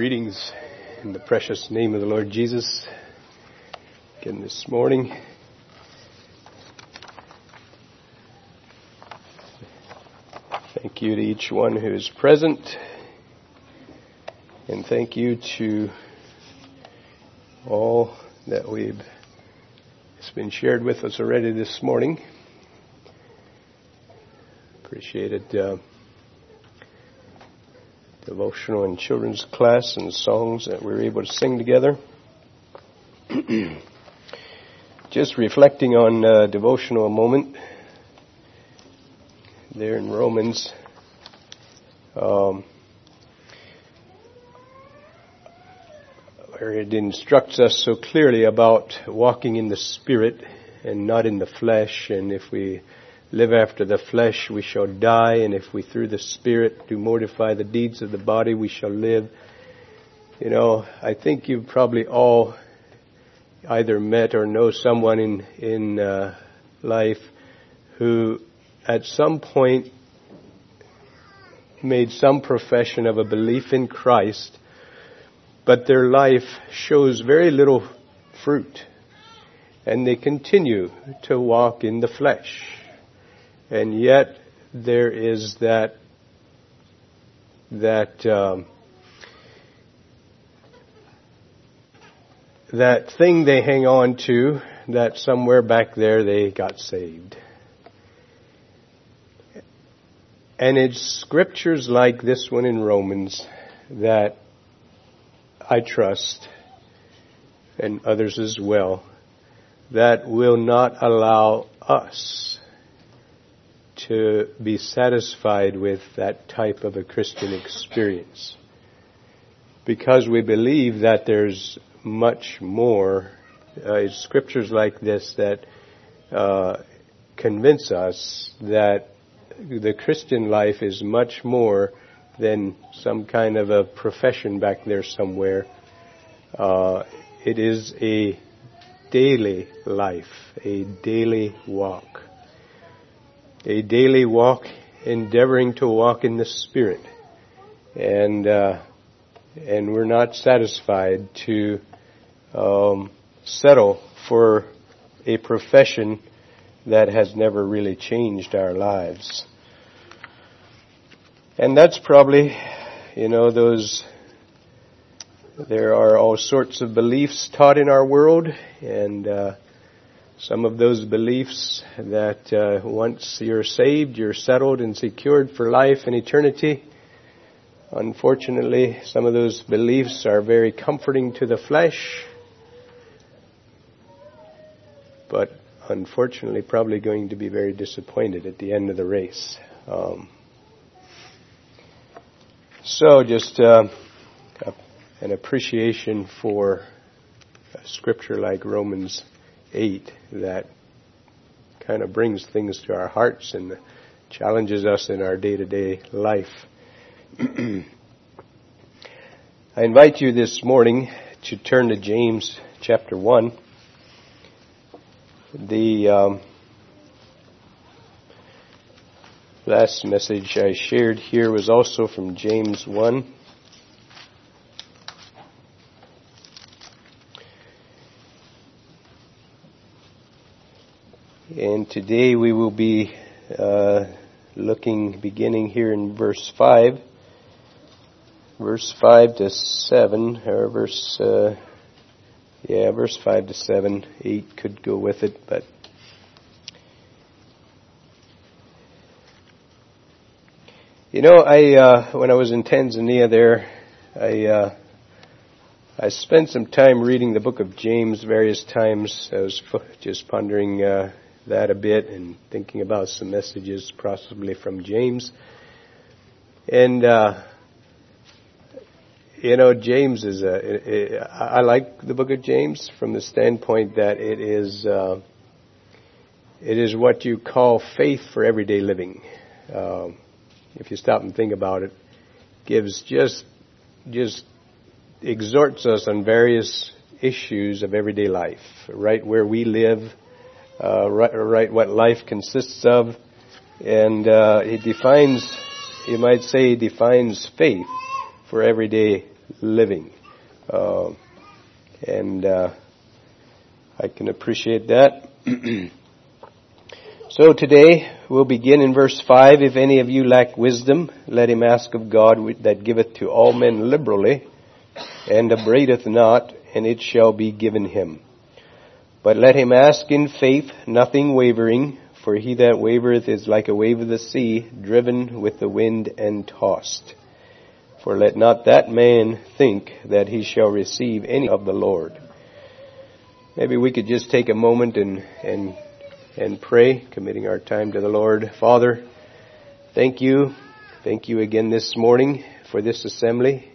Greetings in the precious name of the Lord Jesus. Again this morning. Thank you to each one who is present. And thank you to all that we've it's been shared with us already this morning. Appreciated uh, devotional and children's class and songs that we were able to sing together. Just reflecting on uh, devotional a moment there in Romans. Um, where it instructs us so clearly about walking in the Spirit and not in the flesh, and if we live after the flesh, we shall die, and if we through the Spirit do mortify the deeds of the body, we shall live. You know, I think you've probably all either met or know someone in in uh, life who, at some point, made some profession of a belief in Christ, but their life shows very little fruit, and they continue to walk in the flesh and yet there is that that um, that thing they hang on to that somewhere back there they got saved. And it's scriptures like this one in Romans that I trust, and others as well, that will not allow us to be satisfied with that type of a Christian experience. Because we believe that there's much more, uh, scriptures like this that uh, convince us that the Christian life is much more than some kind of a profession back there somewhere. Uh, it is a daily life, a daily walk a daily walk, endeavoring to walk in the Spirit. And, uh, and we're not satisfied to um, settle for a profession that has never really changed our lives. And that's probably, you know, those, there are all sorts of beliefs taught in our world, and uh, some of those beliefs that uh, once you're saved, you're settled and secured for life and eternity. Unfortunately, some of those beliefs are very comforting to the flesh, but unfortunately, probably going to be very disappointed at the end of the race. Um, so, just uh, an appreciation for a scripture like Romans 8 that kind of brings things to our hearts and challenges us in our day to day life. I invite you this morning to turn to James chapter 1. The um, last message I shared here was also from James 1. And today we will be uh, looking, beginning here in verse 5, verse 5 to 7, or verse, uh, yeah, verse 5 to 7, 8 could go with it, but. You know, I uh, when I was in Tanzania there, I uh, I spent some time reading the book of James various times. I was just pondering uh, that a bit and thinking about some messages possibly from James. And, uh, you know, James is a. It, I like the book of James from the standpoint that it is, uh, it is what you call faith for everyday living. Um, if you stop and think about it, gives just, just exhorts us on various issues of everyday life, right where we live, uh, right, right, what life consists of, and uh, he defines, you might say, he defines faith for everyday living. Uh, and uh, I can appreciate that. so today we'll begin in verse 5. If any of you lack wisdom, let him ask of God that giveth to all men liberally, and upbraideth not, and it shall be given him. But let him ask in faith, nothing wavering, for he that wavereth is like a wave of the sea, driven with the wind and tossed. For let not that man think that he shall receive any of the Lord. Maybe we could just take a moment and, and, and pray, committing our time to the Lord. Father, thank you. Thank you again this morning for this assembly.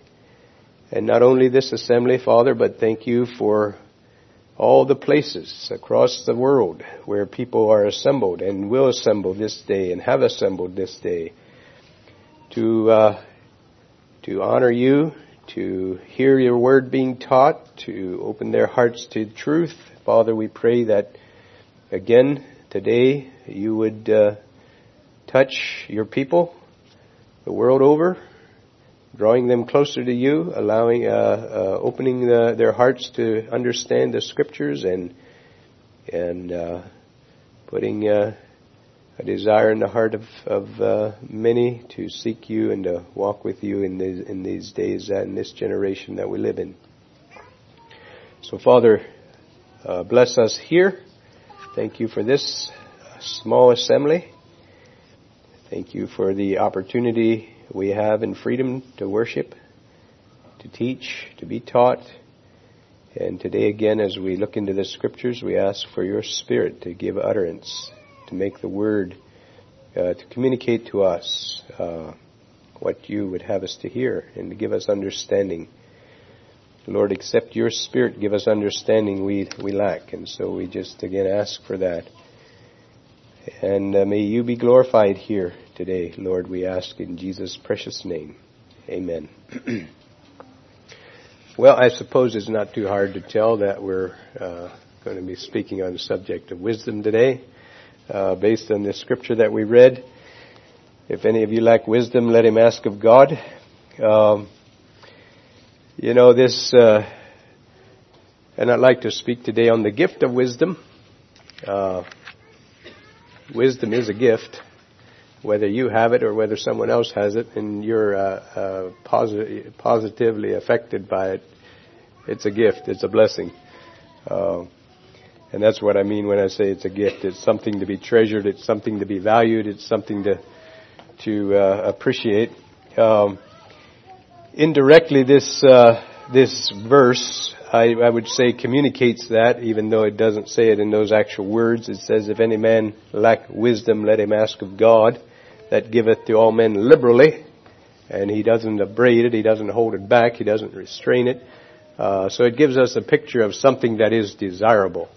And not only this assembly, Father, but thank you for all the places across the world where people are assembled and will assemble this day and have assembled this day to uh, to honor you, to hear your word being taught, to open their hearts to truth. Father, we pray that again today you would uh, touch your people the world over drawing them closer to you, allowing, uh, uh, opening the, their hearts to understand the scriptures and and uh, putting uh, a desire in the heart of, of uh, many to seek you and to walk with you in these in these days and in this generation that we live in. So, Father, uh, bless us here. Thank you for this small assembly. Thank you for the opportunity we have in freedom to worship, to teach, to be taught. And today again, as we look into the scriptures, we ask for your spirit to give utterance, to make the word, uh, to communicate to us uh, what you would have us to hear and to give us understanding. Lord, accept your spirit give us understanding we, we lack. And so we just again ask for that. And uh, may you be glorified here today, Lord, we ask in Jesus' precious name. Amen. well, I suppose it's not too hard to tell that we're uh, going to be speaking on the subject of wisdom today, uh, based on the scripture that we read. If any of you lack wisdom, let him ask of God. Um, you know, this, uh, and I'd like to speak today on the gift of wisdom. Uh, wisdom is a gift, whether you have it or whether someone else has it, and you're uh, uh, posit- positively affected by it. It's a gift. It's a blessing. Uh, and that's what I mean when I say it's a gift. It's something to be treasured. It's something to be valued. It's something to to uh, appreciate. Um, indirectly, this uh, this verse I, I would say communicates that, even though it doesn't say it in those actual words. It says, if any man lack wisdom, let him ask of God, that giveth to all men liberally. And he doesn't abrade it, he doesn't hold it back, he doesn't restrain it. Uh, so it gives us a picture of something that is desirable.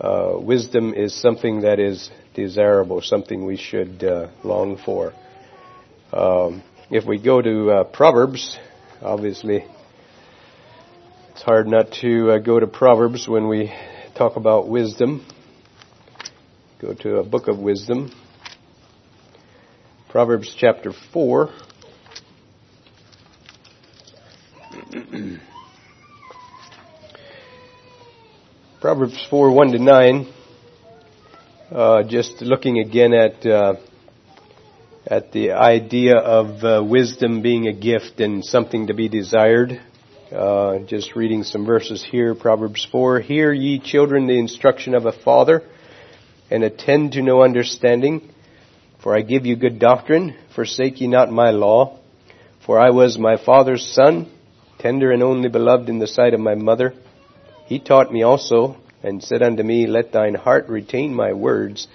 Uh, wisdom is something that is desirable, something we should uh, long for. Um, if we go to uh, Proverbs, obviously it's hard not to uh, go to Proverbs when we talk about wisdom. Go to a book of wisdom. Proverbs chapter 4. Proverbs 4, 1 to 9. Uh, just looking again at uh, at the idea of uh, wisdom being a gift and something to be desired. Uh, just reading some verses here, Proverbs 4. Hear ye children the instruction of a father, and attend to know understanding. For I give you good doctrine, forsake ye not my law. For I was my father's son, tender and only beloved in the sight of my mother. He taught me also, and said unto me, Let thine heart retain my words,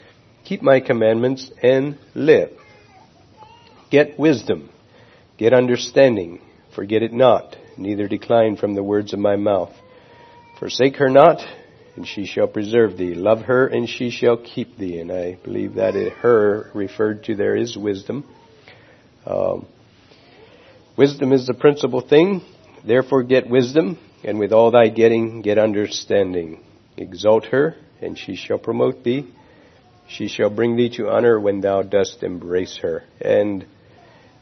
keep my commandments, and live. Get wisdom, get understanding, forget it not neither decline from the words of my mouth. Forsake her not, and she shall preserve thee. Love her, and she shall keep thee. And I believe that her referred to there is wisdom. Um, wisdom is the principal thing. Therefore get wisdom, and with all thy getting, get understanding. Exalt her, and she shall promote thee. She shall bring thee to honor when thou dost embrace her. And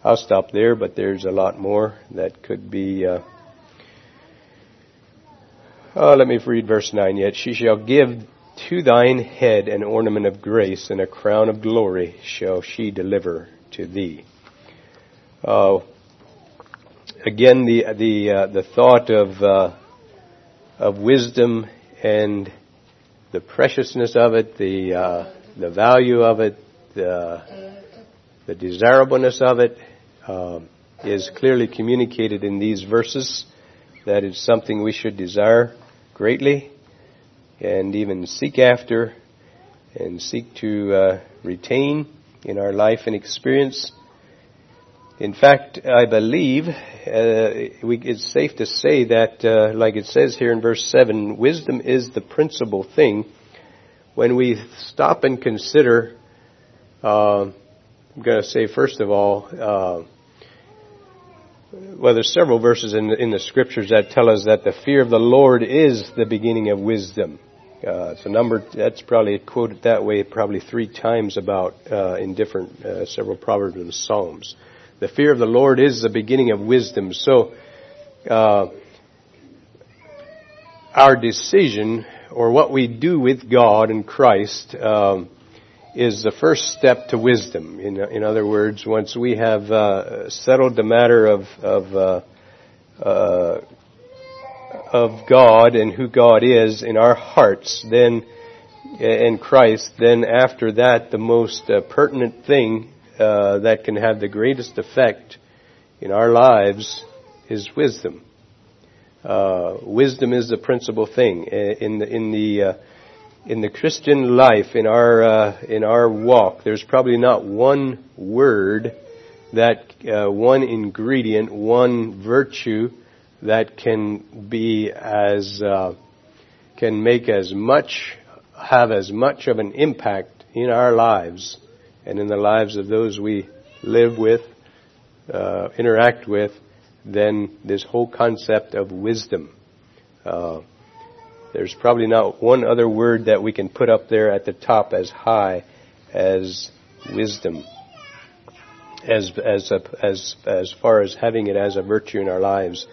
I'll stop there, but there's a lot more that could be uh, Oh, let me read verse 9 yet. She shall give to thine head an ornament of grace and a crown of glory shall she deliver to thee. Uh, again, the the uh, the thought of uh, of wisdom and the preciousness of it, the uh, the value of it, the the desirableness of it um, is clearly communicated in these verses. That is something we should desire greatly and even seek after and seek to uh, retain in our life and experience. In fact, I believe uh, we, it's safe to say that, uh, like it says here in verse 7, wisdom is the principal thing. When we stop and consider, uh, I'm going to say first of all, uh, well, there's several verses in the, in the scriptures that tell us that the fear of the Lord is the beginning of wisdom. Uh, it's a number that's probably quoted that way probably three times about uh, in different uh, several proverbs and psalms. The fear of the Lord is the beginning of wisdom. So, uh, our decision or what we do with God and Christ um, is the first step to wisdom. In, in other words, once we have uh, settled the matter of, of uh, uh, of God and who God is in our hearts, then in Christ, then after that, the most uh, pertinent thing uh, that can have the greatest effect in our lives is wisdom. Uh, wisdom is the principal thing in the in the uh, in the Christian life in our uh, in our walk. There's probably not one word that uh, one ingredient, one virtue that can be as uh, can make as much have as much of an impact in our lives and in the lives of those we live with, uh, interact with, than this whole concept of wisdom. There's probably not one other word that we can put up there at the top as high as wisdom. As as a, as as far as having it as a virtue in our lives,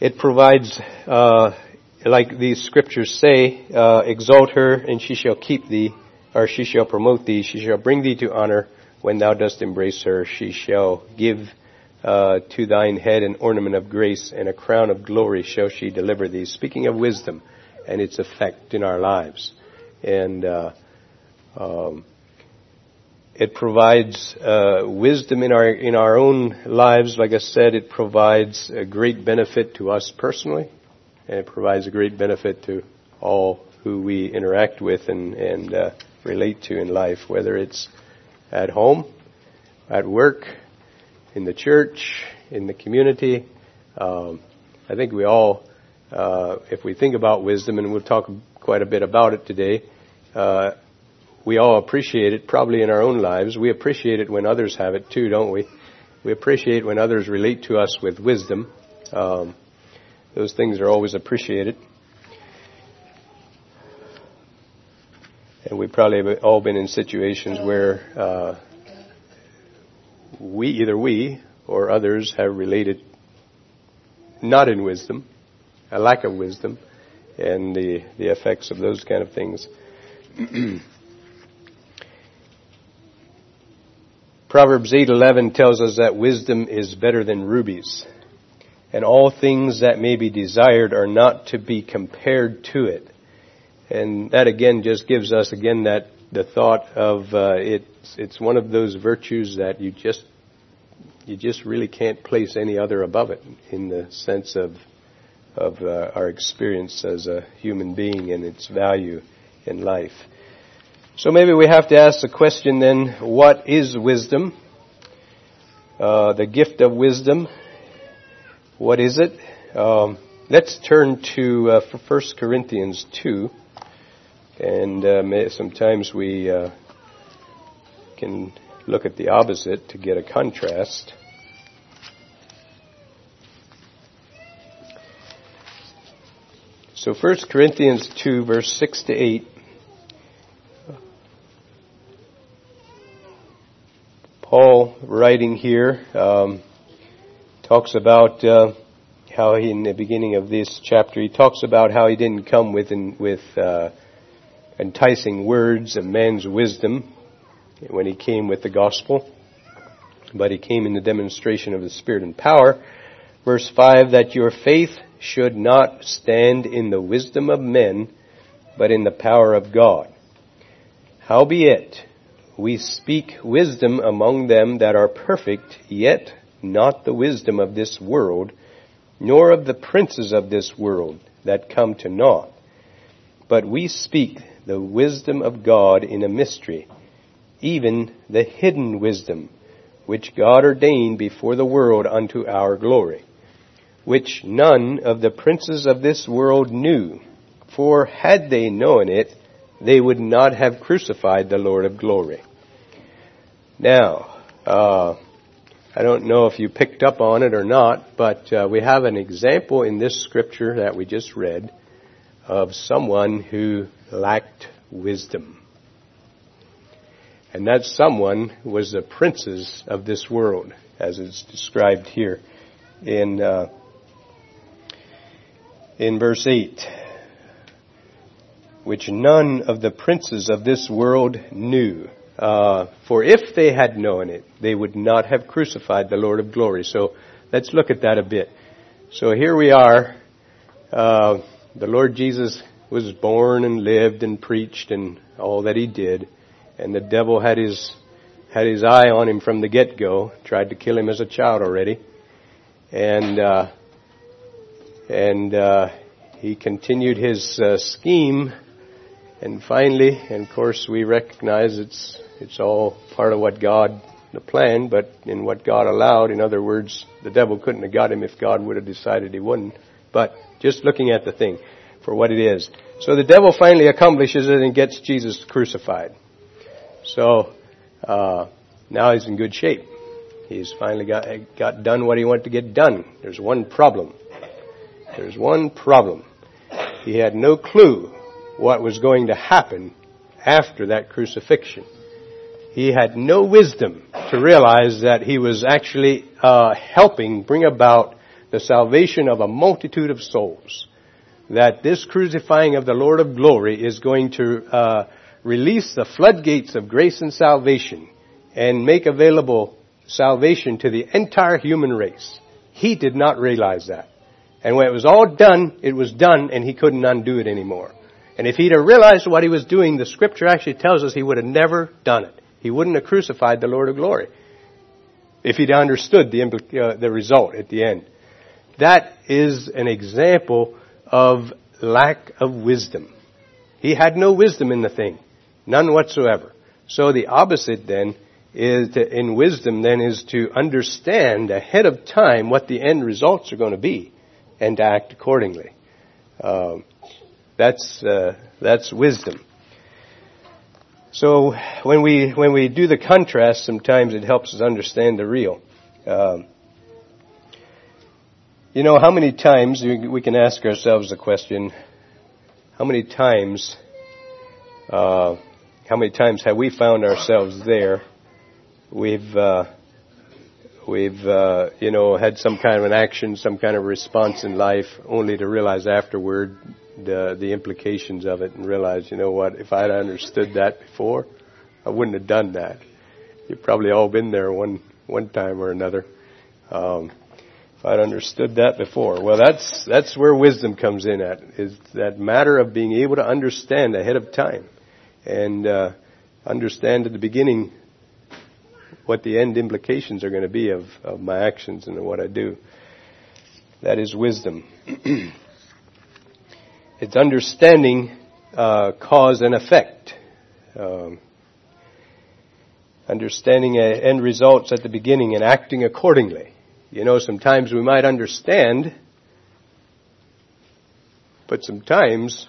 it provides, uh, like these scriptures say, uh, exalt her, and she shall keep thee or she shall promote thee, she shall bring thee to honor when thou dost embrace her, she shall give uh, to thine head an ornament of grace and a crown of glory shall she deliver thee. Speaking of wisdom and its effect in our lives. And uh, um, it provides uh, wisdom in our in our own lives. Like I said, it provides a great benefit to us personally, and it provides a great benefit to all who we interact with and and uh, relate to in life, whether it's at home, at work, in the church, in the community. Um, I think we all, uh, if we think about wisdom, and we'll talk quite a bit about it today, uh, we all appreciate it probably in our own lives. We appreciate it when others have it too, don't we? We appreciate when others relate to us with wisdom. Um, those things are always appreciated. And we've probably all been in situations where uh, we, either we or others, have related not in wisdom, a lack of wisdom, and the, the effects of those kind of things. Proverbs 8:11 tells us that wisdom is better than rubies, and all things that may be desired are not to be compared to it. And that again just gives us again that the thought of uh, it's it's one of those virtues that you just you just really can't place any other above it in the sense of of uh, our experience as a human being and its value in life. So maybe we have to ask the question then: What is wisdom? Uh, the gift of wisdom. What is it? Um, let's turn to uh, 1 Corinthians 2. And uh, sometimes we uh, can look at the opposite to get a contrast. So 1 Corinthians 2 verse 6 to 8. Paul writing here um, talks about uh, how he, in the beginning of this chapter, he talks about how he didn't come with, with uh, enticing words of man's wisdom when he came with the gospel, but he came in the demonstration of the Spirit and power. Verse 5, that your faith should not stand in the wisdom of men, but in the power of God. Howbeit, we speak wisdom among them that are perfect, yet not the wisdom of this world, nor of the princes of this world that come to naught. But we speak the wisdom of God in a mystery, even the hidden wisdom, which God ordained before the world unto our glory, which none of the princes of this world knew. For had they known it, they would not have crucified the Lord of glory. Now, uh, I don't know if you picked up on it or not, but uh, we have an example in this scripture that we just read of someone who lacked wisdom. And that someone was the princes of this world, as it's described here in uh, in verse eight, which none of the princes of this world knew. Uh, for if they had known it, they would not have crucified the Lord of glory. So let's look at that a bit. So here we are. Uh, the Lord Jesus was born and lived and preached and all that he did, and the devil had his had his eye on him from the get go. Tried to kill him as a child already, and uh, and uh, he continued his uh, scheme. And finally, and of course, we recognize it's it's all part of what God the plan, but in what God allowed. In other words, the devil couldn't have got him if God would have decided he wouldn't. But just looking at the thing for what it is. So the devil finally accomplishes it and gets Jesus crucified. So uh, now he's in good shape. He's finally got got done what he wanted to get done. There's one problem. There's one problem. He had no clue what was going to happen after that crucifixion. He had no wisdom to realize that he was actually uh, helping bring about the salvation of a multitude of souls. That this crucifying of the Lord of glory is going to uh, release the floodgates of grace and salvation and make available salvation to the entire human race. He did not realize that. And when it was all done, it was done and he couldn't undo it anymore. And if he'd have realized what he was doing, the scripture actually tells us he would have never done it. He wouldn't have crucified the Lord of glory if he'd understood the, uh, the result at the end. That is an example of lack of wisdom. He had no wisdom in the thing. None whatsoever. So the opposite then is to, in wisdom then is to understand ahead of time what the end results are going to be and to act accordingly. Um, that's uh, that's wisdom. So when we when we do the contrast, sometimes it helps us understand the real. Um, you know, how many times, we can ask ourselves the question, how many times, uh, how many times have we found ourselves there? We've, uh, we've, uh, you know, had some kind of an action, some kind of response in life, only to realize afterward the, the implications of it and realize, you know what, if I'd understood that before, I wouldn't have done that. You've probably all been there one, one time or another. Um, I'd understood that before. Well, that's, that's where wisdom comes in at, is that matter of being able to understand ahead of time and, uh, understand at the beginning what the end implications are going to be of, of my actions and what I do. That is wisdom. it's understanding uh, cause and effect. Um, understanding end results at the beginning and acting accordingly. You know, sometimes we might understand, but sometimes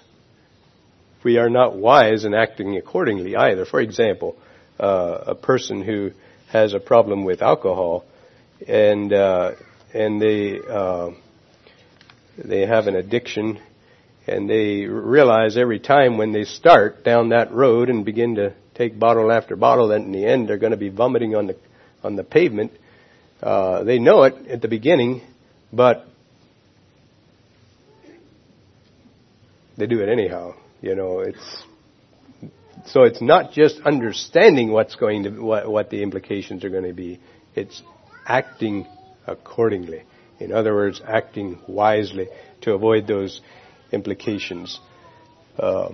we are not wise in acting accordingly either. For example, uh, a person who has a problem with alcohol and uh, and they uh, they have an addiction and they realize every time when they start down that road and begin to take bottle after bottle that in the end they're going to be vomiting on the on the pavement uh, they know it at the beginning, but they do it anyhow. You know, it's so it's not just understanding what's going to what, what the implications are going to be. It's acting accordingly. In other words, acting wisely to avoid those implications. Uh,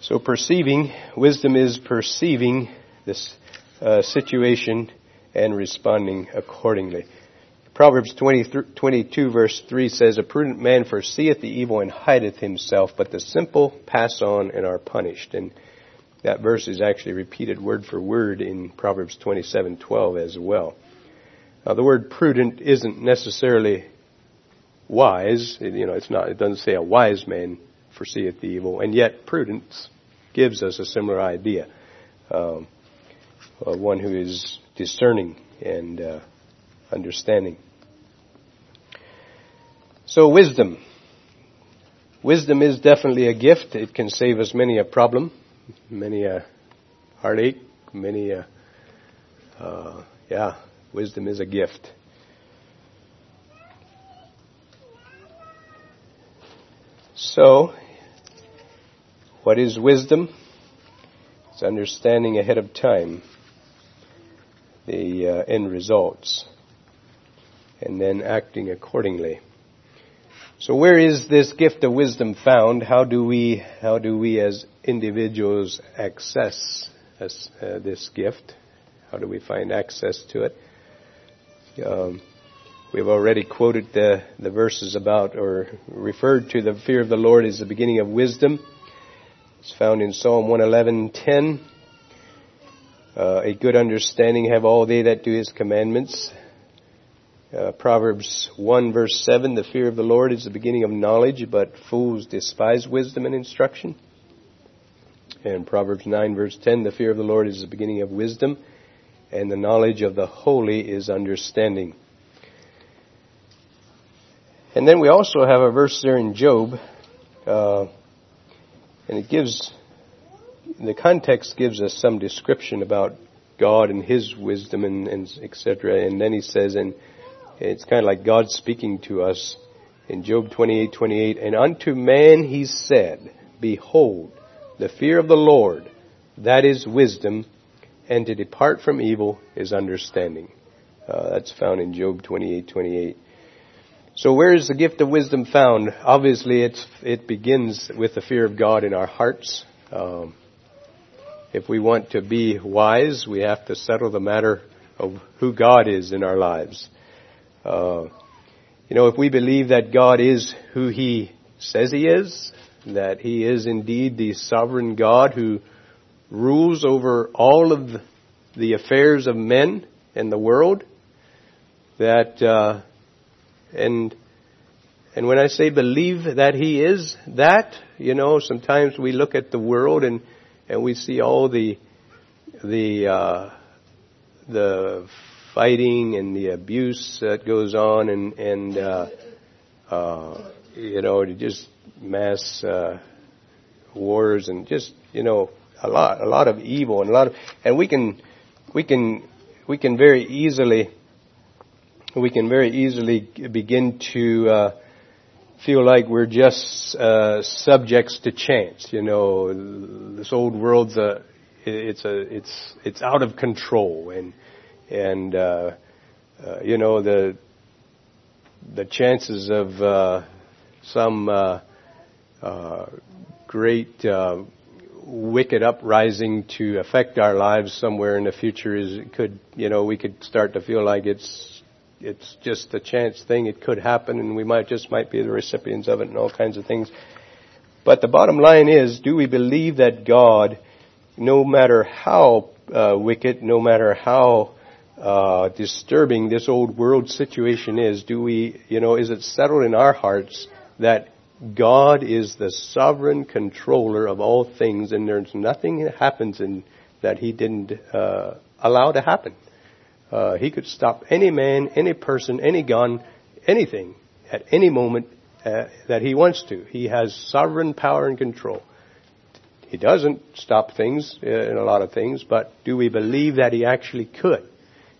so perceiving, wisdom is perceiving this uh, situation and responding accordingly. Proverbs 20, 22 verse 3 says, A prudent man foreseeth the evil and hideth himself, but the simple pass on and are punished. And that verse is actually repeated word for word in Proverbs 27:12 as well. Now the word prudent isn't necessarily wise. You know, it's not. It doesn't say a wise man foreseeth the evil, and yet prudence gives us a similar idea. Um, uh, one who is discerning and uh, understanding. So wisdom. Wisdom is definitely a gift. It can save us many a problem, many a heartache, many a, uh, yeah, wisdom is a gift. So, what is wisdom? It's understanding ahead of time the uh, end results and then acting accordingly. So where is this gift of wisdom found? How do we, how do we as individuals access this, uh, this gift? How do we find access to it? Um, we've already quoted the, the verses about or referred to the fear of the Lord as the beginning of wisdom. It's found in Psalm 111:10. Uh, a good understanding have all they that do his commandments. Uh, Proverbs 1 verse 7, the fear of the Lord is the beginning of knowledge, but fools despise wisdom and instruction. And Proverbs 9 verse 10, the fear of the Lord is the beginning of wisdom, and the knowledge of the holy is understanding. And then we also have a verse there in Job, uh, and it gives, the context gives us some description about God and His wisdom and, and etc. And then he says, and it's kind of like God speaking to us in Job 28, 28. And unto man he said, Behold, the fear of the Lord, that is wisdom, and to depart from evil is understanding. Uh, that's found in Job 28, 28. So where is the gift of wisdom found? Obviously, it begins with the fear of God in our hearts. Um, if we want to be wise, we have to settle the matter of who God is in our lives. Uh, you know, if we believe that God is who He says He is, that He is indeed the sovereign God who rules over all of the affairs of men and the world, that, uh, and, and when I say believe that He is that, you know, sometimes we look at the world and, and we see all the, the, uh, the fighting and the abuse that goes on and and uh, uh, you know just mass uh, wars and just you know a lot a lot of evil and a lot of and we can we can we can very easily we can very easily begin to uh, feel like we're just uh, subjects to chance. You know, this old world's a it's a it's it's out of control and and uh, uh, you know the the chances of uh, some uh, uh, great uh, wicked uprising to affect our lives somewhere in the future is could you know we could start to feel like it's it's just a chance thing it could happen and we might just might be the recipients of it and all kinds of things but the bottom line is do we believe that God no matter how uh, wicked no matter how uh, disturbing this old world situation is, do we, you know, is it settled in our hearts that God is the sovereign controller of all things and there's nothing that happens in, that He didn't uh, allow to happen? Uh, he could stop any man, any person, any gun, anything at any moment uh, that He wants to. He has sovereign power and control. He doesn't stop things uh, in a lot of things, but do we believe that He actually could?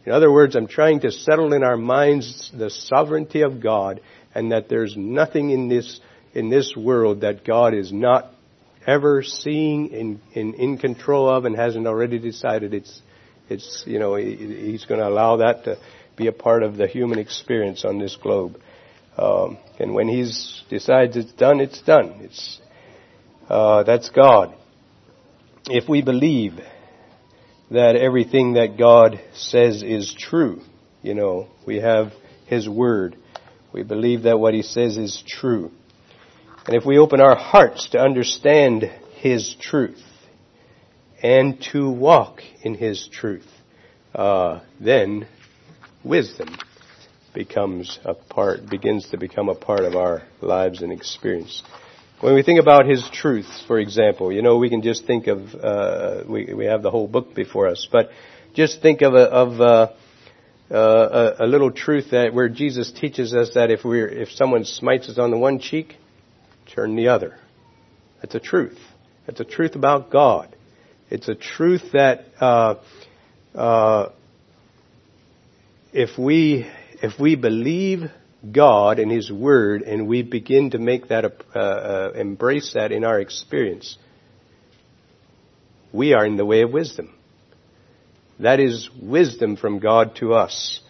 In other words, I'm trying to settle in our minds the sovereignty of God and that there's nothing in this, in this world that God is not ever seeing and in, in, in, control of and hasn't already decided it's, it's, you know, he, he's going to allow that to be a part of the human experience on this globe. Um, and when he decides it's done, it's done. It's, uh, that's God. If we believe that everything that God says is true, you know, we have His Word. We believe that what He says is true. And if we open our hearts to understand His truth and to walk in His truth, uh, then wisdom becomes a part, begins to become a part of our lives and experience. When we think about His truths, for example, you know, we can just think of, uh, we, we have the whole book before us, but just think of a, of uh, uh, a, a, little truth that where Jesus teaches us that if we're, if someone smites us on the one cheek, turn the other. That's a truth. That's a truth about God. It's a truth that uh, uh, if we if we believe God and His Word and we begin to make that uh, uh, embrace that in our experience, we are in the way of wisdom. That is wisdom from God to us.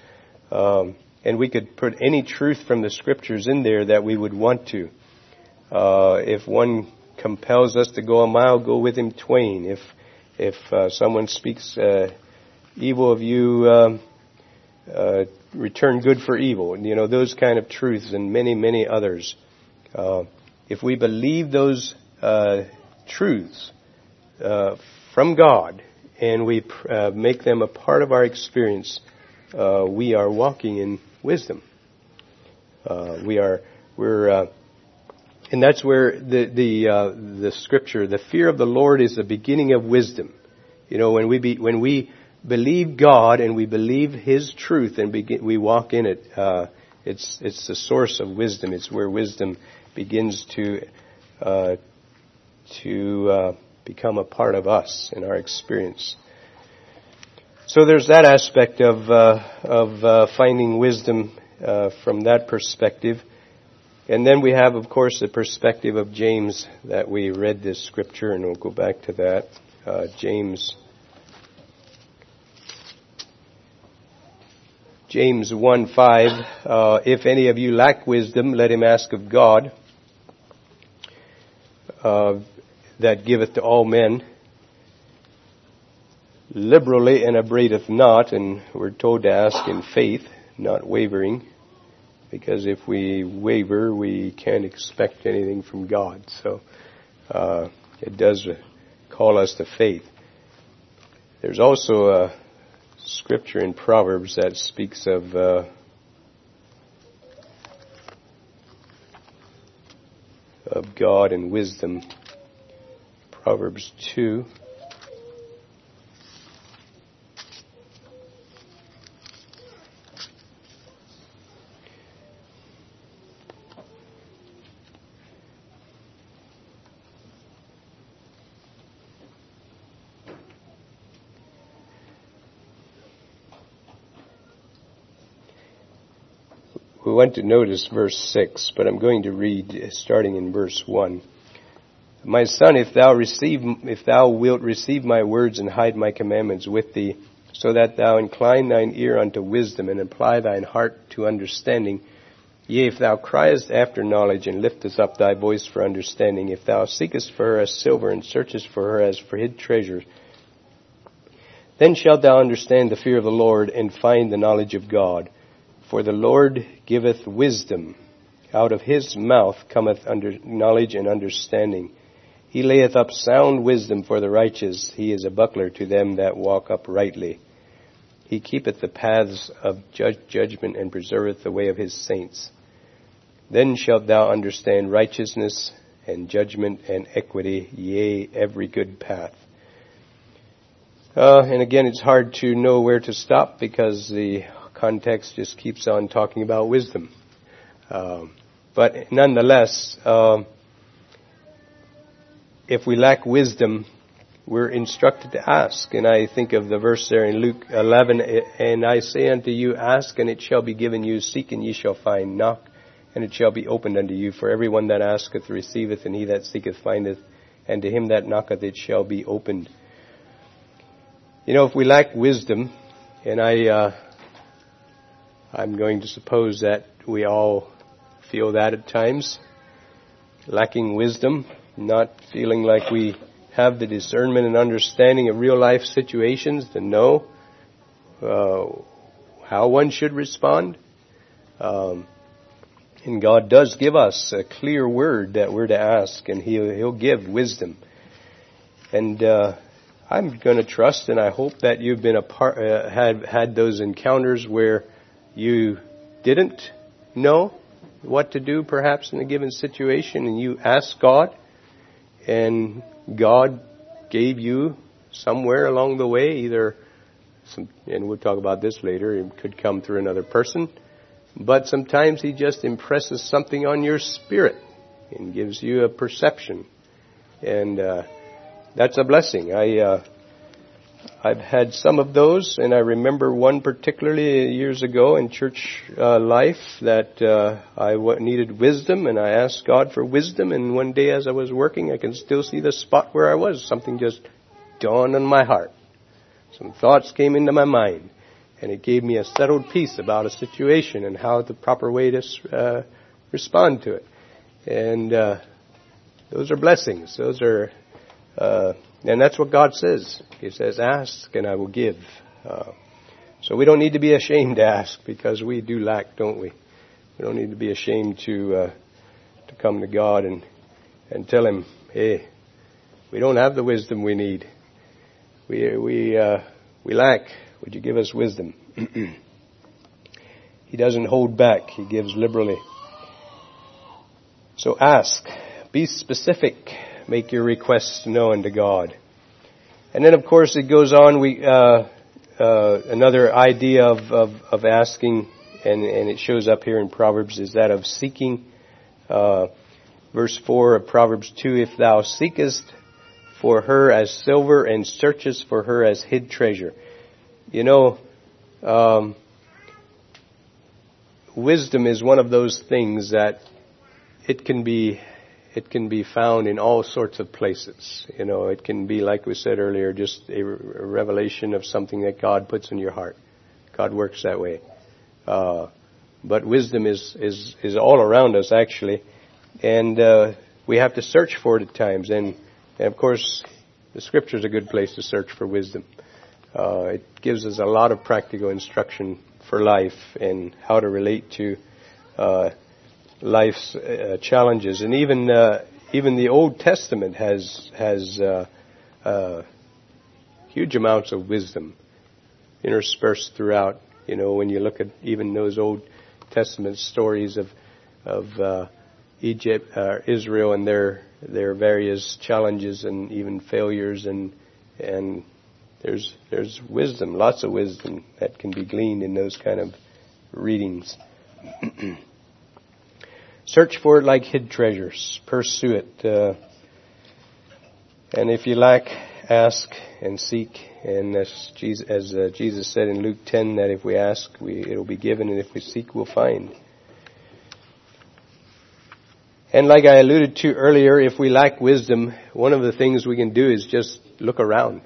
Um, and we could put any truth from the scriptures in there that we would want to. Uh, if one compels us to go a mile, go with him twain. If if uh, someone speaks uh, evil of you, um, uh, return good for evil. You know those kind of truths and many many others. Uh, if we believe those uh, truths from God and we make them a part of our experience, we are walking in wisdom. we are we're and that's where the the uh, the scripture, the fear of the Lord is the beginning of wisdom. You know, when we be, when we believe God and we believe His truth and begin, we walk in it, uh, it's it's the source of wisdom. It's where wisdom begins to uh, to uh, become a part of us in our experience. So there's that aspect of uh, of uh, finding wisdom from that perspective. And then we have, of course, the perspective of James that we read this scripture, and we'll go back to that. Uh, James. James 1 5, uh, if any of you lack wisdom, let him ask of God, uh, that giveth to all men liberally and abradeth not, and we're told to ask in faith, not wavering because if we waver, we can't expect anything from God. So uh, it does call us to faith. There's also a scripture in Proverbs that speaks of uh, of God and wisdom. Proverbs two. We want to notice verse 6, but I'm going to read uh, starting in verse 1. My son, if thou receive, if thou wilt receive my words and hide my commandments with thee, so that thou incline thine ear unto wisdom and apply thine heart to understanding, yea, if thou criest after knowledge and liftest up thy voice for understanding, if thou seekest for her as silver and searchest for her as for hid treasures, then shalt thou understand the fear of the Lord and find the knowledge of God. For the Lord giveth wisdom. Out of his mouth cometh under knowledge and understanding. He layeth up sound wisdom for the righteous. He is a buckler to them that walk uprightly. He keepeth the paths of judgment and preserveth the way of his saints. Then shalt thou understand righteousness and judgment and equity, yea, every good path. Uh, and again, it's hard to know where to stop because the context just keeps on talking about wisdom. Um, but nonetheless, um, if we lack wisdom, we're instructed to ask. And I think of the verse there in Luke 11, and I say unto you, ask and it shall be given you, seek and ye shall find, knock and it shall be opened unto you. For everyone that asketh receiveth, and he that seeketh findeth, and to him that knocketh it shall be opened. You know, if we lack wisdom, and I, uh, I'm going to suppose that we all feel that at times, lacking wisdom, not feeling like we have the discernment and understanding of real life situations to know uh, how one should respond. Um, and God does give us a clear word that we're to ask, and He'll, he'll give wisdom. And uh, I'm going to trust, and I hope that you've been a part, uh, had had those encounters where you didn't know what to do, perhaps in a given situation, and you asked God, and God gave you somewhere along the way, either some, and we'll talk about this later. It could come through another person but sometimes He just impresses something on your spirit and gives you a perception. And uh, that's a blessing. I, uh, I've had some of those, and I remember one particularly years ago in church uh, life that uh, I w- needed wisdom, and I asked God for wisdom. And one day, as I was working, I can still see the spot where I was. Something just dawned on my heart. Some thoughts came into my mind, and it gave me a settled peace about a situation and how the proper way to uh, respond to it. And uh, those are blessings. Those are, uh, and that's what God says. He says, "Ask, and I will give." Uh, so we don't need to be ashamed to ask because we do lack, don't we? We don't need to be ashamed to uh, to come to God and and tell Him, "Hey, we don't have the wisdom we need. We we uh, we lack." Would you give us wisdom? he doesn't hold back. He gives liberally. So ask. Be specific. Make your requests known to God. And then, of course, it goes on. We uh, uh, another idea of, of, of asking, and, and, it shows up here in Proverbs, is that of seeking. Uh, verse four of Proverbs two: If thou seekest for her as silver and searchest for her as hid treasure. You know, um, wisdom is one of those things that it can be it can be found in all sorts of places. You know, it can be like we said earlier, just a, revelation of something that God puts in your heart. God works that way. Uh, but wisdom is is is all around us actually, and uh, we have to search for it at times. And, and of course, the Scripture is a good place to search for wisdom. Uh, it gives us a lot of practical instruction for life and how to relate to uh, life's uh, challenges. And even uh, even the Old Testament has has uh, uh, huge amounts of wisdom interspersed throughout. You know, when you look at even those Old Testament stories of of Egypt, Israel, and their their various challenges and even failures and and there's there's wisdom, lots of wisdom that can be gleaned in those kind of readings. Search for it like hid treasures. Pursue it. Uh, and if you lack, ask and seek. And as Jesus, as uh, Jesus said in Luke 10, that if we ask, we, it'll be given, and if we seek, we'll find. And like I alluded to earlier, if we lack wisdom, one of the things we can do is just look around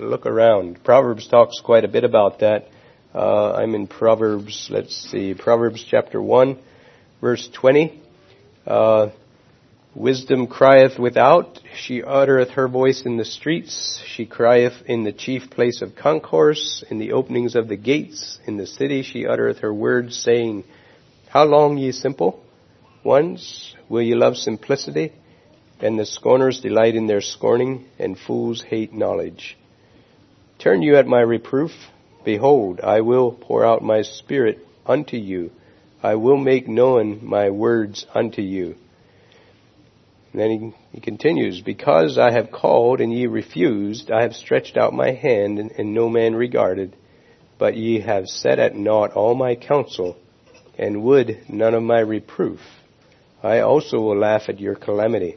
look around. Proverbs talks quite a bit about that. Uh, I'm in Proverbs, let's see, Proverbs chapter 1, verse 20. Uh, Wisdom crieth without, she uttereth her voice in the streets, she crieth in the chief place of concourse, in the openings of the gates, in the city she uttereth her words, saying, How long, ye simple ones, will ye love simplicity? And the scorners delight in their scorning, and fools hate knowledge. Turn you at my reproof. Behold, I will pour out my spirit unto you. I will make known my words unto you. And then he, he continues, Because I have called and ye refused, I have stretched out my hand and, and no man regarded. But ye have set at naught all my counsel, and would none of my reproof. I also will laugh at your calamity.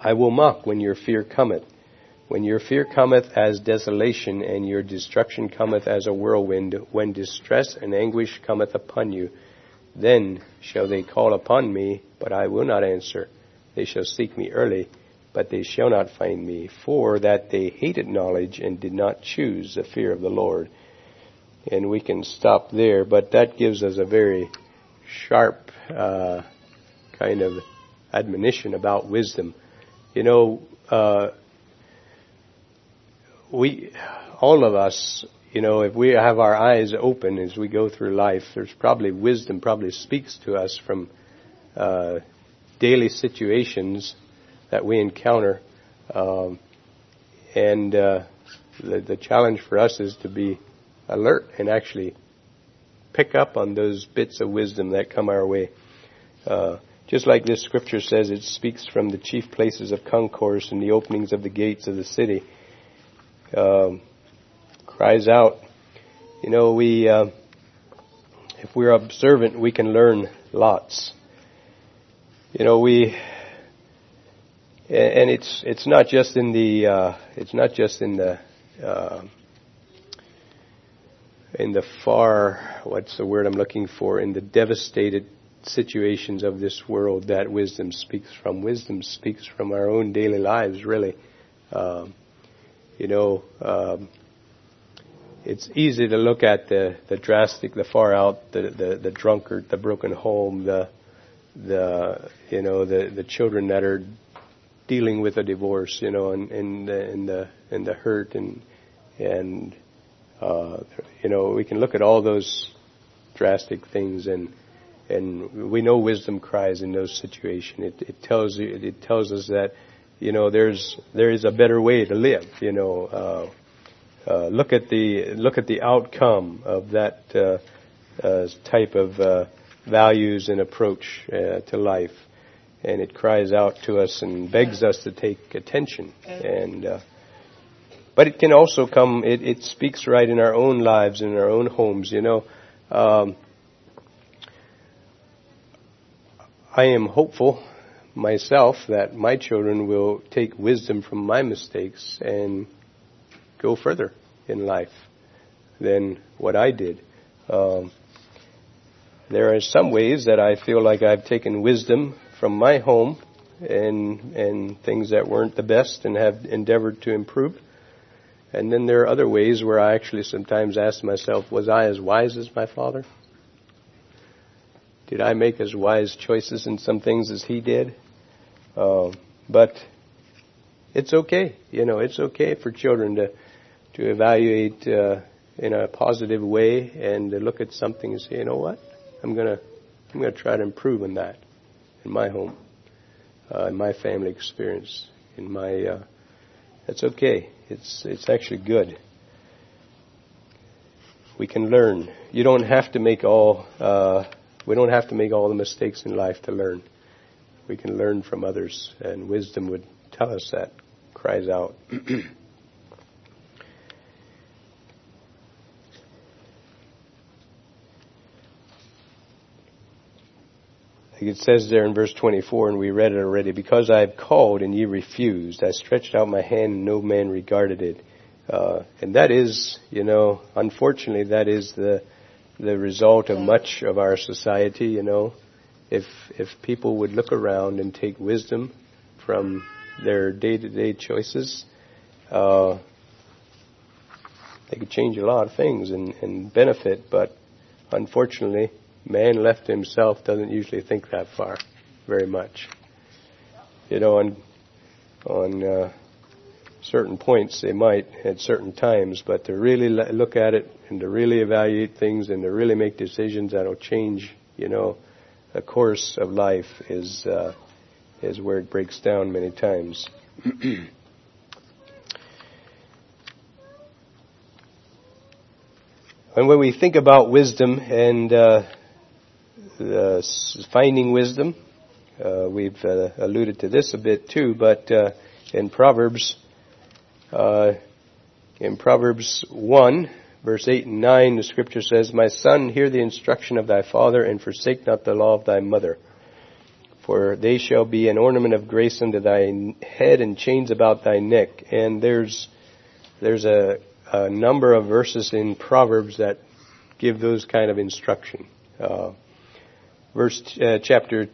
I will mock when your fear cometh. When your fear cometh as desolation, and your destruction cometh as a whirlwind, when distress and anguish cometh upon you, Then shall they call upon me, but I will not answer. They shall seek me early, but they shall not find me, for that they hated knowledge and did not choose the fear of the Lord. And we can stop there, but that gives us a very sharp uh, kind of admonition about wisdom. You know, uh, we, all of us, you know, if we have our eyes open as we go through life, there's probably wisdom probably speaks to us from uh, daily situations that we encounter, um, and uh, the, the challenge for us is to be alert and actually pick up on those bits of wisdom that come our way. Uh, just like this scripture says, it speaks from the chief places of concourse and the openings of the gates of the city. Um, cries out. You know, we, uh, if we're observant, we can learn lots. You know, we, and it's it's not just in the uh, it's not just in the uh, in the far what's the word I'm looking for in the devastated situations of this world that wisdom speaks from. Wisdom speaks from our own daily lives, really. Um, you know, um, it's easy to look at the, the drastic, the far out, the, the, the drunkard, the broken home, the, the, you know, the, the children that are dealing with a divorce, you know, and, and, and the, and the hurt and, and, uh, you know, we can look at all those drastic things and, and we know wisdom cries in those situations. It, it tells you, it tells us that, you know, there's, there is a better way to live, you know, uh, uh, look at the look at the outcome of that uh, uh, type of uh, values and approach uh, to life, and it cries out to us and begs us to take attention. And but it can also come. It, it, speaks right in our own lives, in our own homes. You know, um, I am hopeful myself that my children will take wisdom from my mistakes and go further in life than what I did. Um, there are some ways that I feel like I've taken wisdom from my home and and things that weren't the best and have endeavored to improve. And then there are other ways where I actually sometimes ask myself, was I as wise as my father? Did I make as wise choices in some things as he did? Uh, but it's okay, you know, it's okay for children to to evaluate uh, in a positive way and to look at something and say, you know what, I'm gonna I'm gonna try to improve on that in my home, uh, in my family experience, in my. Uh, that's okay. It's it's actually good. We can learn. You don't have to make all. Uh, we don't have to make all the mistakes in life to learn. We can learn from others, and wisdom would tell us that. Cries out. it says there in verse 24, and we read it already, because I have called and ye refused, I stretched out my hand and no man regarded it. Uh, and that is, you know, unfortunately, that is the the result of much of our society. You know, if if people would look around and take wisdom from their day-to-day choices, uh, they could change a lot of things and, and benefit. But unfortunately, man left to himself doesn't usually think that far very much. You know, on on uh, certain points they might at certain times, but to really look at it and to really evaluate things and to really make decisions that'll change, you know, course of life is uh, is where it breaks down many times. and when we think about wisdom and uh, uh, finding wisdom. Uh, we've uh, alluded to this a bit too, but uh, in Proverbs, uh, in Proverbs 1, verse 8 and 9, the scripture says, My son, hear the instruction of thy father, and forsake not the law of thy mother. For they shall be an ornament of grace unto thy head and chains about thy neck. And there's, there's a, a number of verses in Proverbs that give those kind of instruction. Uh, verse uh, chapter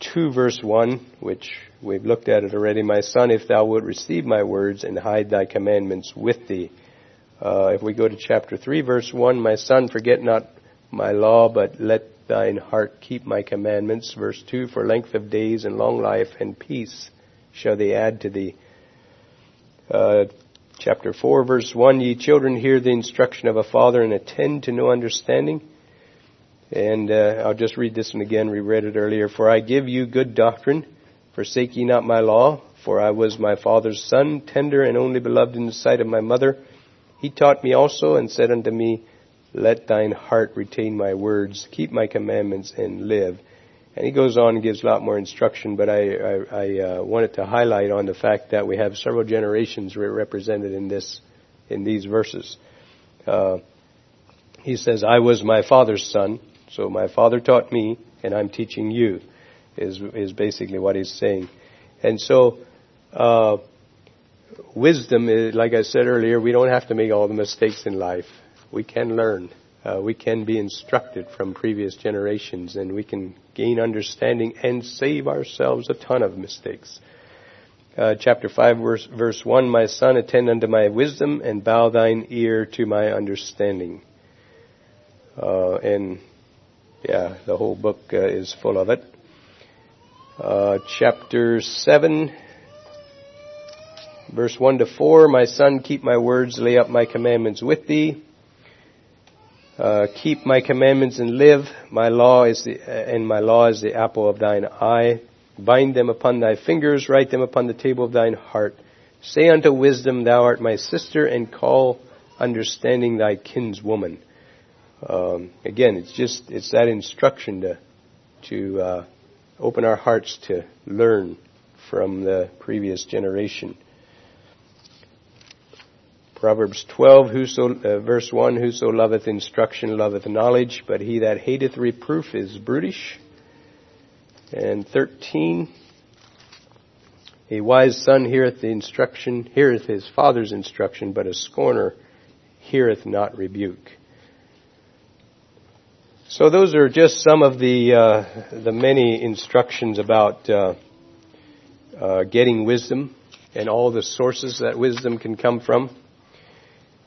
2 verse 1, which we've looked at it already. My son, if thou wilt receive my words and hide thy commandments with thee. Uh, if we go to chapter 3 verse 1, my son, forget not my law, but let thine heart keep my commandments. Verse 2, for length of days and long life and peace shall they add to thee. Uh, chapter 4 verse 1, ye children hear the instruction of a father and attend to know understanding. And uh, I'll just read this one again. We read it earlier. For I give you good doctrine. Forsake ye not my law. For I was my father's son, tender and only beloved in the sight of my mother. He taught me also and said unto me, Let thine heart retain my words. Keep my commandments and live. And he goes on and gives a lot more instruction, but I, I, I uh, wanted to highlight on the fact that we have several generations represented in this, in these verses. Uh, he says, I was my father's son, so my father taught me, and I'm teaching you, is, is basically what he's saying. And so, uh, wisdom is, like I said earlier, we don't have to make all the mistakes in life. We can learn. Uh, we can be instructed from previous generations and we can gain understanding and save ourselves a ton of mistakes. Uh, chapter 5 verse, verse 1, My son, attend unto my wisdom and bow thine ear to my understanding. Uh, and yeah, the whole book uh, is full of it. Uh, chapter 7, verse 1 to 4, My son, keep my words, lay up my commandments with thee. Uh, keep my commandments and live. My law is the, and my law is the apple of thine eye. Bind them upon thy fingers, write them upon the table of thine heart. Say unto wisdom, thou art my sister, and call understanding thy kinswoman. Um, again, it's just it's that instruction to to uh, open our hearts to learn from the previous generation. Proverbs 12, whoso, uh, verse 1, whoso loveth instruction loveth knowledge, but he that hateth reproof is brutish. And 13, a wise son heareth the instruction, heareth his father's instruction, but a scorner heareth not rebuke. So those are just some of the uh, the many instructions about uh, uh, getting wisdom and all the sources that wisdom can come from.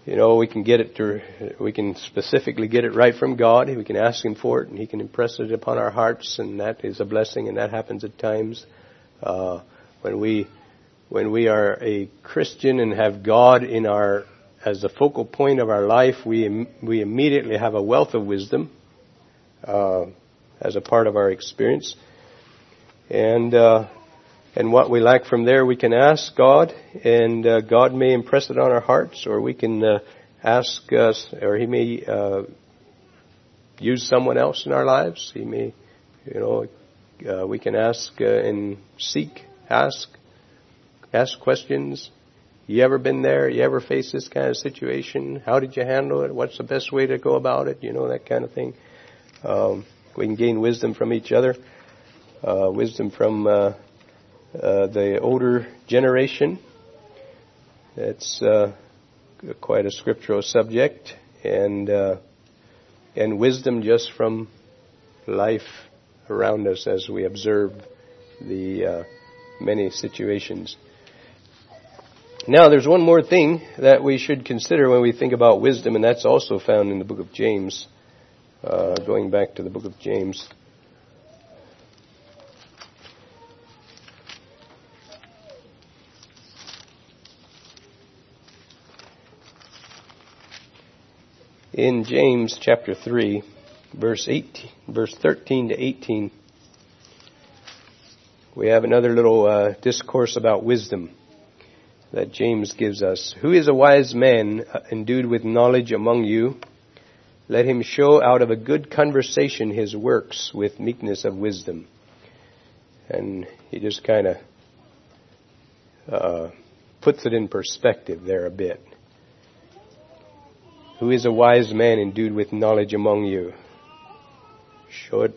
You know, we can get it to, we can specifically get it right from God. We can ask Him for it, and He can impress it upon our hearts, and that is a blessing, and that happens at times. Uh, when we, when we are a Christian and have God in our, as the focal point of our life, we, we immediately have a wealth of wisdom, uh, as a part of our experience. And, uh, and what we lack from there, we can ask God, and uh, God may impress it on our hearts, or we can uh, ask us, or He may uh, use someone else in our lives. He may, you know, uh, we can ask uh, and seek, ask, ask questions. You ever been there? You ever faced this kind of situation? How did you handle it? What's the best way to go about it? You know, that kind of thing. Um, we can gain wisdom from each other, uh, wisdom from uh, the older generation. It's uh, quite a scriptural subject, and uh, and wisdom just from life around us as we observe the uh, many situations. Now, there's one more thing that we should consider when we think about wisdom, and that's also found in the book of James. Uh, going back to the book of James. In James chapter 3, verse 18, verse 13 to 18, we have another little uh, discourse about wisdom that James gives us. Who is a wise man uh, endued with knowledge among you? Let him show out of a good conversation his works with meekness of wisdom. And he just kind of uh, puts it in perspective there a bit. Who is a wise man endued with knowledge among you? Show it,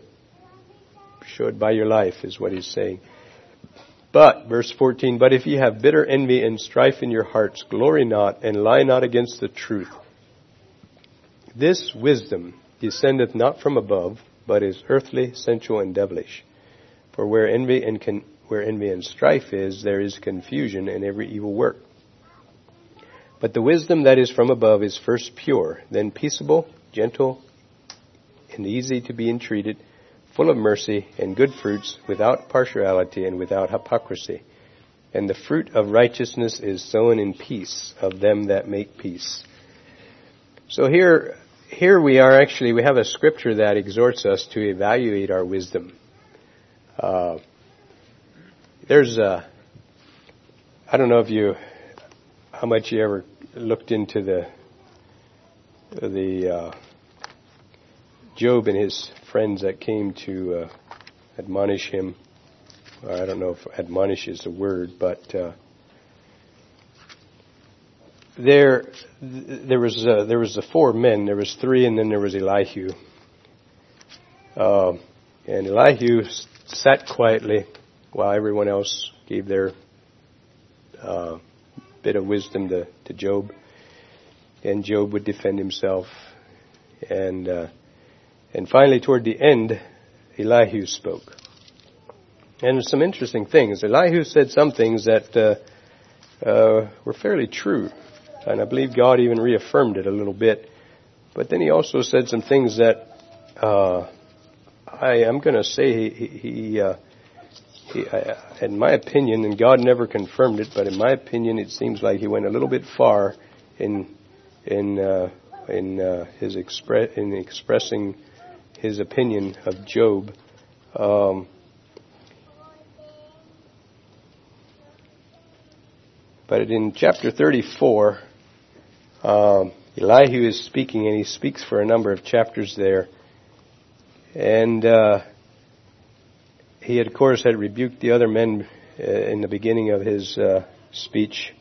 show it by your life is what he's saying. But, verse 14, but if ye have bitter envy and strife in your hearts, glory not and lie not against the truth. This wisdom descendeth not from above, but is earthly, sensual, and devilish. For where envy and con- where envy and strife is, there is confusion and every evil work. But the wisdom that is from above is first pure, then peaceable, gentle, and easy to be entreated, full of mercy and good fruits, without partiality and without hypocrisy. And the fruit of righteousness is sown in peace of them that make peace. So here, here we are actually, we have a scripture that exhorts us to evaluate our wisdom. Uh, there's a, I don't know if you, how much you ever looked into the, the, uh, Job and his friends that came to uh, admonish him. I don't know if admonish is the word, but uh, there there was uh, there was the four men. There was three, and then there was Elihu. Uh, and Elihu sat quietly while everyone else gave their uh, bit of wisdom to, to Job. And Job would defend himself. And uh, and finally, toward the end, Elihu spoke. And some interesting things. Elihu said some things that uh, uh, were fairly true, and I believe God even reaffirmed it a little bit. But then he also said some things that uh, I am going to say he, he, uh, in my opinion, and God never confirmed it, but in my opinion, it seems like he went a little bit far in in uh, in uh, his express in expressing his opinion of Job. Um, but in chapter 34, um, Elihu is speaking, and he speaks for a number of chapters there. And uh, he, of course, had rebuked the other men uh, in the beginning of his uh, speech.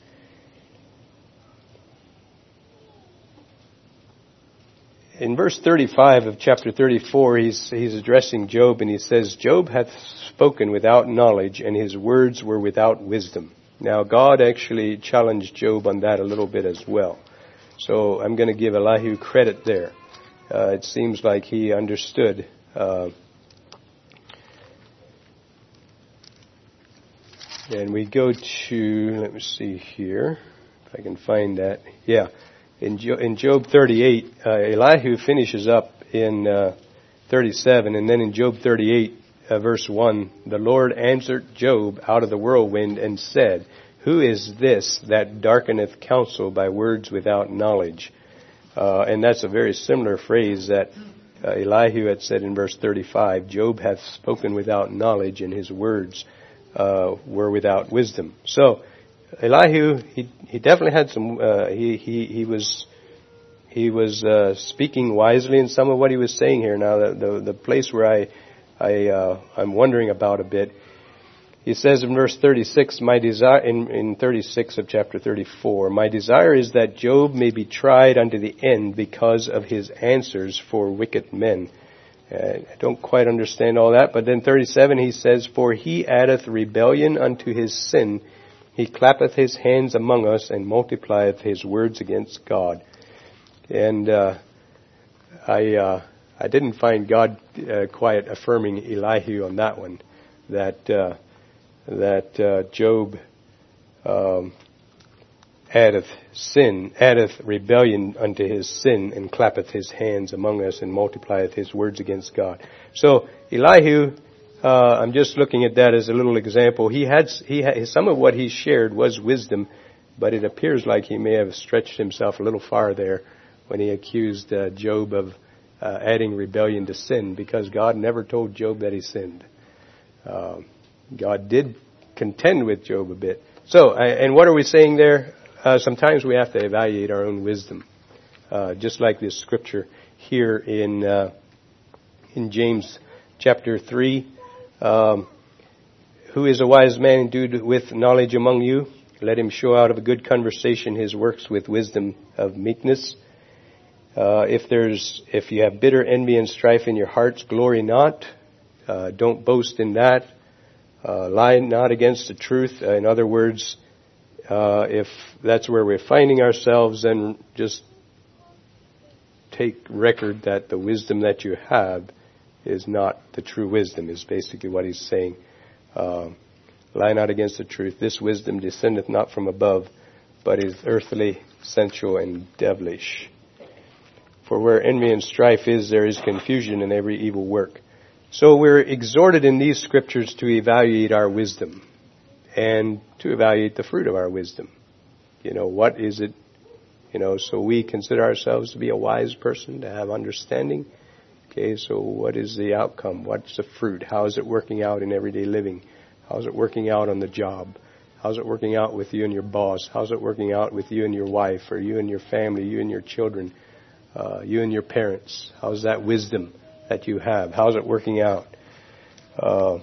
in verse 35 of chapter 34, he's, he's addressing Job and he says, Job hath spoken without knowledge and his words were without wisdom. Now God actually challenged Job on that a little bit as well. So I'm going to give Elihu credit there. Uh, it seems like he understood uh, and we go to, let me see here, if I can find that. Yeah in, jo- in Job 38, uh, Elihu finishes up in uh, 37, and then in Job 38, uh, verse 1, the Lord answered Job out of the whirlwind and said, Who is this that darkeneth counsel by words without knowledge? Uh, and that's a very similar phrase that uh, Elihu had said in verse 35, Job hath spoken without knowledge, and his words uh, were without wisdom. So, Elihu, he he definitely had some. Uh, he he he was he was uh, speaking wisely in some of what he was saying here. Now, the the, the place where I I uh, I'm wondering about a bit. He says in verse 36, my desire, in, in 36 of chapter 34, my desire is that Job may be tried unto the end because of his answers for wicked men. Uh, I don't quite understand all that, but then 37 he says, for he addeth rebellion unto his sin he clappeth his hands among us and multiplieth his words against God. And uh, I uh, I didn't find God uh, quite affirming Elihu on that one. That uh, that uh, Job um, addeth sin, addeth rebellion unto his sin, and clappeth his hands among us and multiplieth his words against God. So Elihu uh, I'm just looking at that as a little example. He had, he had, some of what he shared was wisdom, but it appears like he may have stretched himself a little far there when he accused uh, Job of uh, adding rebellion to sin, because God never told Job that he sinned. Uh, God did contend with Job a bit. So, and what are we saying there? Uh, sometimes we have to evaluate our own wisdom, uh, just like this scripture here in in James chapter three um, who is a wise man endued with knowledge among you? Let him show out of a good conversation his works with wisdom of meekness. Uh, if there's, if you have bitter envy and strife in your hearts, glory not. Uh, don't boast in that. Uh, lie not against the truth. Uh, in other words, uh, if that's where we're finding ourselves, then just take record that the wisdom that you have is not the true wisdom, is basically what he's saying. Uh, lie not against the truth. This wisdom descendeth not from above, but is earthly, sensual, and devilish. For where envy and strife is, there is confusion in every evil work. So we're exhorted in these scriptures to evaluate our wisdom and to evaluate the fruit of our wisdom. You know, what is it? You know, so we consider ourselves to be a wise person, to have understanding. Okay, so what is the outcome? What's the fruit? How is it working out in everyday living? How's it working out on the job? How's it working out with you and your boss? How's it working out with you and your wife, or you and your family, you and your children, uh, you and your parents? How's that wisdom that you have? How's it working out? Uh,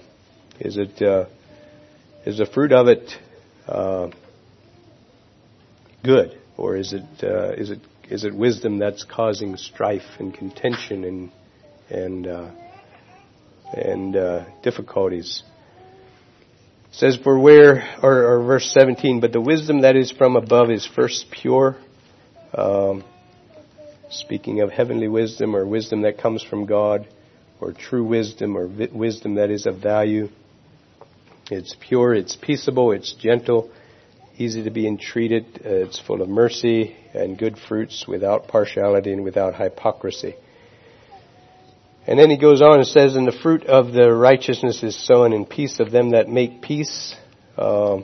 is it uh, is the fruit of it uh, good, or is it uh, is it is it wisdom that's causing strife and contention and and uh, and uh, difficulties? It says, "For where," or, or, verse seventeen, but the wisdom that is from above is first pure. Um, speaking of heavenly wisdom or wisdom that comes from God, or true wisdom or vi- wisdom that is of value. It's pure, it's peaceable, it's gentle, easy to be entreated, uh, it's full of mercy and good fruits without partiality and without hypocrisy. And then he goes on and says, And the fruit of the righteousness is sown in peace of them that make peace. Um,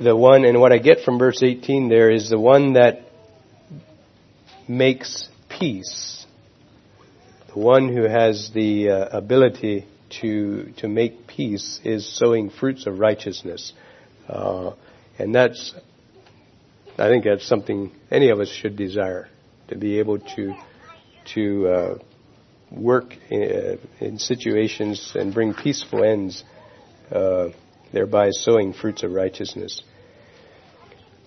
the one, and what I get from verse 18 there is the one that makes peace. The one who has the uh, ability to to make peace is sowing fruits of righteousness, uh, and that's I think that's something any of us should desire to be able to to uh, work in, uh, in, situations and bring peaceful ends, uh, thereby sowing fruits of righteousness.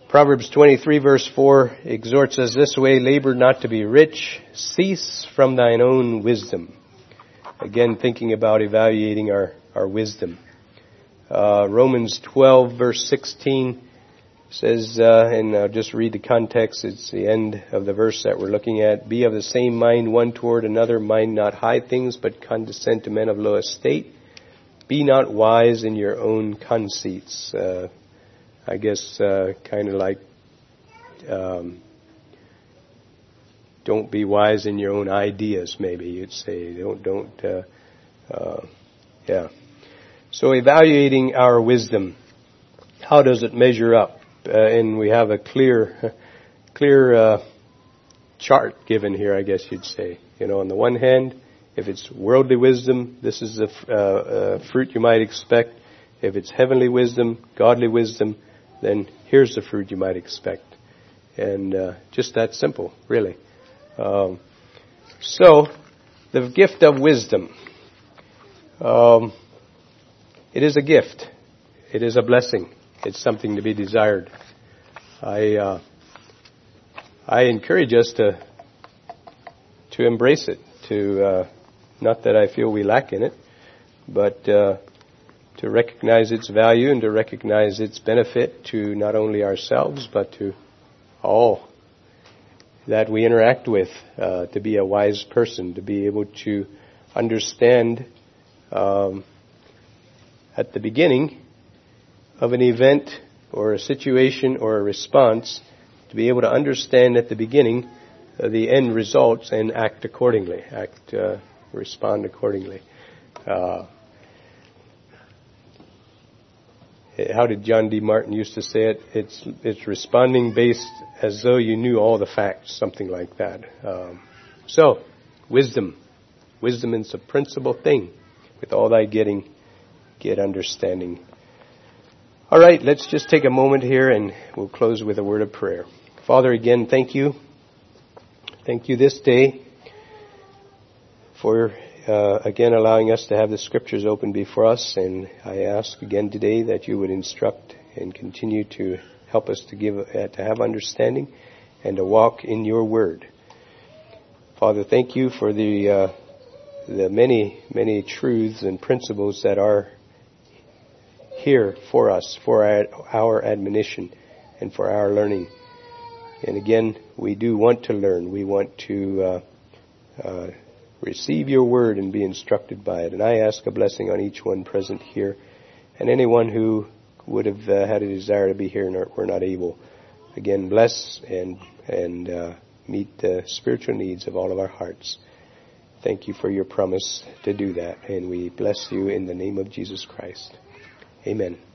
Proverbs 23 verse 4 exhorts us this way, labor not to be rich, cease from thine own wisdom. Again, thinking about evaluating our, our wisdom. Uh, Romans 12 verse 16 says, uh, and I'll just read the context. It's the end of the verse that we're looking at. Be of the same mind one toward another. Mind not high things, but condescend to men of low estate. Be not wise in your own conceits. Uh, I guess uh, kind of like um, don't be wise in your own ideas. Maybe you'd say don't don't uh, uh, yeah. So evaluating our wisdom, how does it measure up? Uh, and we have a clear clear uh, chart given here. I guess you'd say. You know, on the one hand, if it's worldly wisdom, this is the uh, uh, fruit you might expect. If it's heavenly wisdom, godly wisdom, then here's the fruit you might expect. And just that simple, really. Um, so, the gift of wisdom. Um, it is a gift. It is a blessing. It's something to be desired. I uh, I encourage us to to embrace it. To uh, not that I feel we lack in it, but uh, to recognize its value and to recognize its benefit to not only ourselves but to all that we interact with, uh, to be a wise person, to be able to understand um, at the beginning of an event or a situation or a response, to be able to understand at the beginning uh, the end results and act accordingly, act, uh, respond accordingly. Uh, how did John D. Martin used to say it? It's it's responding based as though you knew all the facts, something like that. Um, so, wisdom, wisdom is a principal thing. With all thy getting, get understanding. All right, let's just take a moment here, and we'll close with a word of prayer. Father, again, thank you, thank you this day for uh, again allowing us to have the scriptures open before us. And I ask again today that you would instruct and continue to help us to give uh, to have understanding and to walk in your word. Father, thank you for the uh, the many many truths and principles that are here for us for our, our admonition and for our learning. And again, we do want to learn. We want to uh, uh, receive your word and be instructed by it. And I ask a blessing on each one present here and anyone who would have uh, had a desire to be here and were not able. Again, bless and, and uh, meet the spiritual needs of all of our hearts. Thank you for your promise to do that, and we bless you in the name of Jesus Christ. Amen.